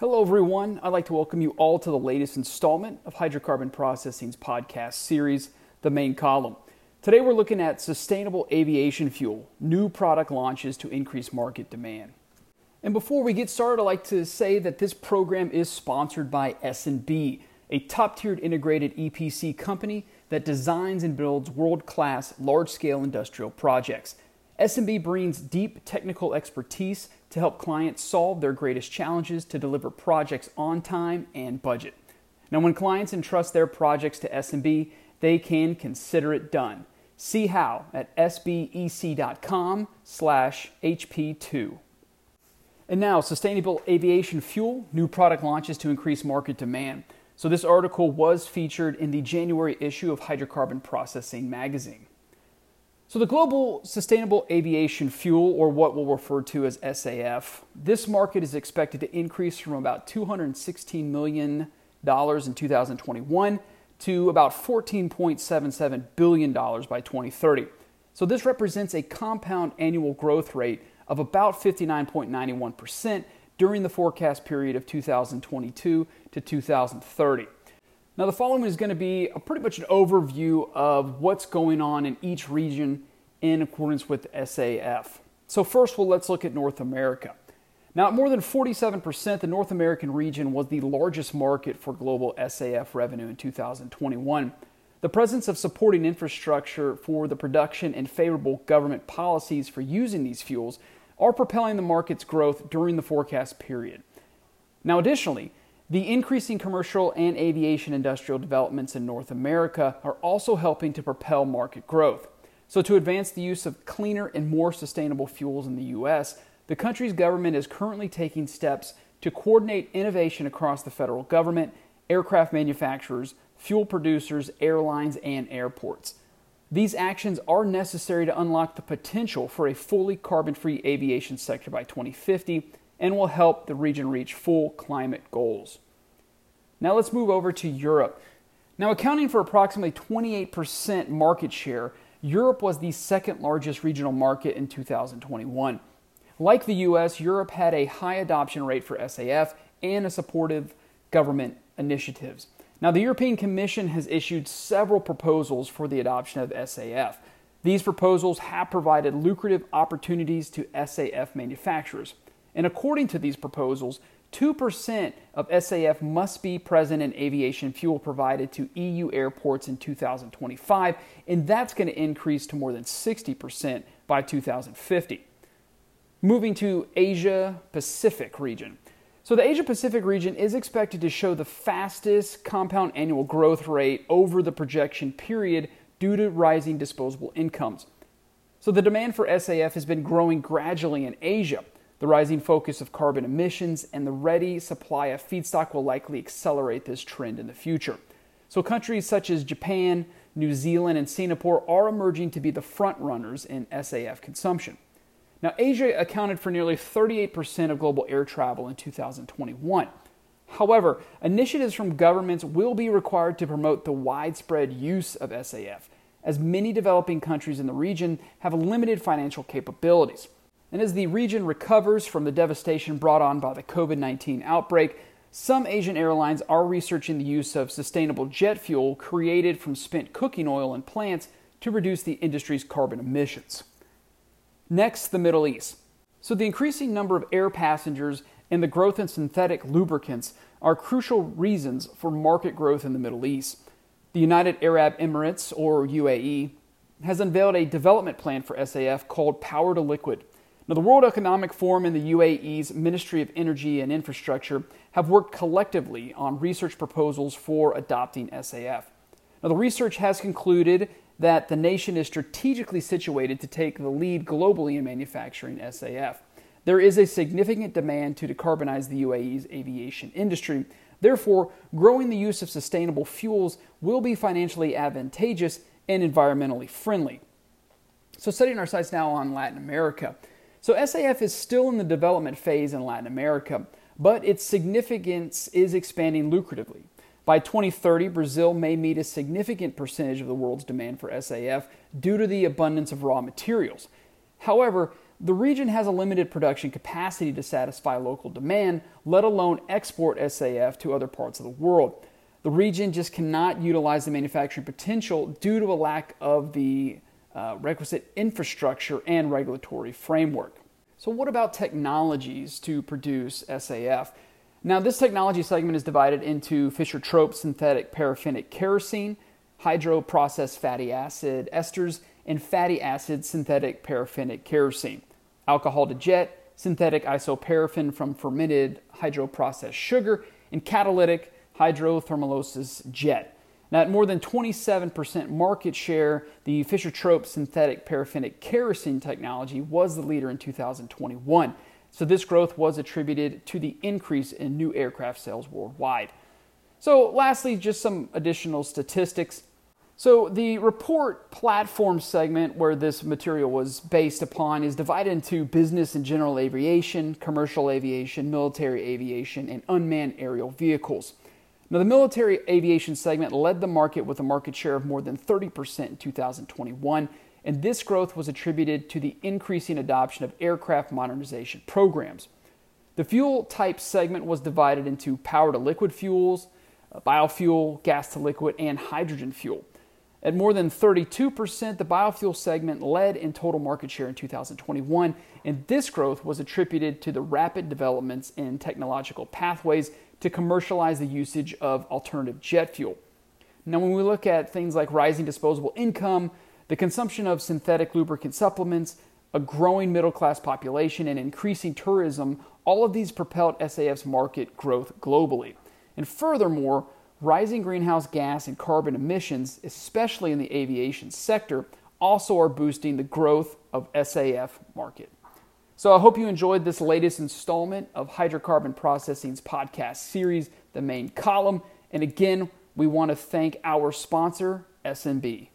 Hello, everyone. I'd like to welcome you all to the latest installment of Hydrocarbon Processing's podcast series, The Main Column. Today, we're looking at sustainable aviation fuel, new product launches to increase market demand. And before we get started, I'd like to say that this program is sponsored by S&B, a top-tiered integrated EPC company that designs and builds world-class large-scale industrial projects. S&B brings deep technical expertise to help clients solve their greatest challenges to deliver projects on time and budget. Now, when clients entrust their projects to S&B, they can consider it done. See how at sbec.com slash HP2. And now, sustainable aviation fuel, new product launches to increase market demand. So, this article was featured in the January issue of Hydrocarbon Processing magazine. So, the global sustainable aviation fuel, or what we'll refer to as SAF, this market is expected to increase from about $216 million in 2021 to about $14.77 billion by 2030. So, this represents a compound annual growth rate of about 59.91% during the forecast period of 2022 to 2030. Now, the following is going to be a pretty much an overview of what's going on in each region in accordance with SAF. So, first, well, let's look at North America. Now, at more than 47%, the North American region was the largest market for global SAF revenue in 2021. The presence of supporting infrastructure for the production and favorable government policies for using these fuels are propelling the market's growth during the forecast period. Now, additionally, the increasing commercial and aviation industrial developments in North America are also helping to propel market growth. So, to advance the use of cleaner and more sustainable fuels in the U.S., the country's government is currently taking steps to coordinate innovation across the federal government, aircraft manufacturers, fuel producers, airlines, and airports. These actions are necessary to unlock the potential for a fully carbon free aviation sector by 2050 and will help the region reach full climate goals. Now let's move over to Europe. Now, accounting for approximately 28% market share, Europe was the second largest regional market in 2021. Like the US, Europe had a high adoption rate for SAF and a supportive government initiatives. Now, the European Commission has issued several proposals for the adoption of SAF. These proposals have provided lucrative opportunities to SAF manufacturers. And according to these proposals, 2% of SAF must be present in aviation fuel provided to EU airports in 2025, and that's going to increase to more than 60% by 2050. Moving to Asia Pacific region. So the Asia Pacific region is expected to show the fastest compound annual growth rate over the projection period due to rising disposable incomes. So the demand for SAF has been growing gradually in Asia. The rising focus of carbon emissions and the ready supply of feedstock will likely accelerate this trend in the future. So, countries such as Japan, New Zealand, and Singapore are emerging to be the front runners in SAF consumption. Now, Asia accounted for nearly 38% of global air travel in 2021. However, initiatives from governments will be required to promote the widespread use of SAF, as many developing countries in the region have limited financial capabilities. And as the region recovers from the devastation brought on by the COVID 19 outbreak, some Asian airlines are researching the use of sustainable jet fuel created from spent cooking oil in plants to reduce the industry's carbon emissions. Next, the Middle East. So, the increasing number of air passengers and the growth in synthetic lubricants are crucial reasons for market growth in the Middle East. The United Arab Emirates, or UAE, has unveiled a development plan for SAF called Power to Liquid. Now, the World Economic Forum and the UAE's Ministry of Energy and Infrastructure have worked collectively on research proposals for adopting SAF. Now, the research has concluded that the nation is strategically situated to take the lead globally in manufacturing SAF. There is a significant demand to decarbonize the UAE's aviation industry. Therefore, growing the use of sustainable fuels will be financially advantageous and environmentally friendly. So, setting our sights now on Latin America. So SAF is still in the development phase in Latin America, but its significance is expanding lucratively. By 2030, Brazil may meet a significant percentage of the world's demand for SAF due to the abundance of raw materials. However, the region has a limited production capacity to satisfy local demand, let alone export SAF to other parts of the world. The region just cannot utilize the manufacturing potential due to a lack of the uh, requisite infrastructure and regulatory framework. So, what about technologies to produce SAF? Now, this technology segment is divided into Fischer Tropsch synthetic paraffinic kerosene, hydroprocessed fatty acid esters, and fatty acid synthetic paraffinic kerosene, alcohol to jet, synthetic isoparaffin from fermented hydroprocessed sugar, and catalytic hydrothermolysis jet. Now, at more than 27% market share, the Fischer Tropsch synthetic paraffinic kerosene technology was the leader in 2021. So, this growth was attributed to the increase in new aircraft sales worldwide. So, lastly, just some additional statistics. So, the report platform segment where this material was based upon is divided into business and general aviation, commercial aviation, military aviation, and unmanned aerial vehicles. Now, the military aviation segment led the market with a market share of more than 30% in 2021, and this growth was attributed to the increasing adoption of aircraft modernization programs. The fuel type segment was divided into power to liquid fuels, uh, biofuel, gas to liquid, and hydrogen fuel. At more than 32%, the biofuel segment led in total market share in 2021, and this growth was attributed to the rapid developments in technological pathways to commercialize the usage of alternative jet fuel. Now, when we look at things like rising disposable income, the consumption of synthetic lubricant supplements, a growing middle class population, and increasing tourism, all of these propelled SAF's market growth globally. And furthermore, rising greenhouse gas and carbon emissions, especially in the aviation sector, also are boosting the growth of SAF market. So I hope you enjoyed this latest installment of Hydrocarbon Processing's podcast series, The Main Column. And again, we want to thank our sponsor, S&B.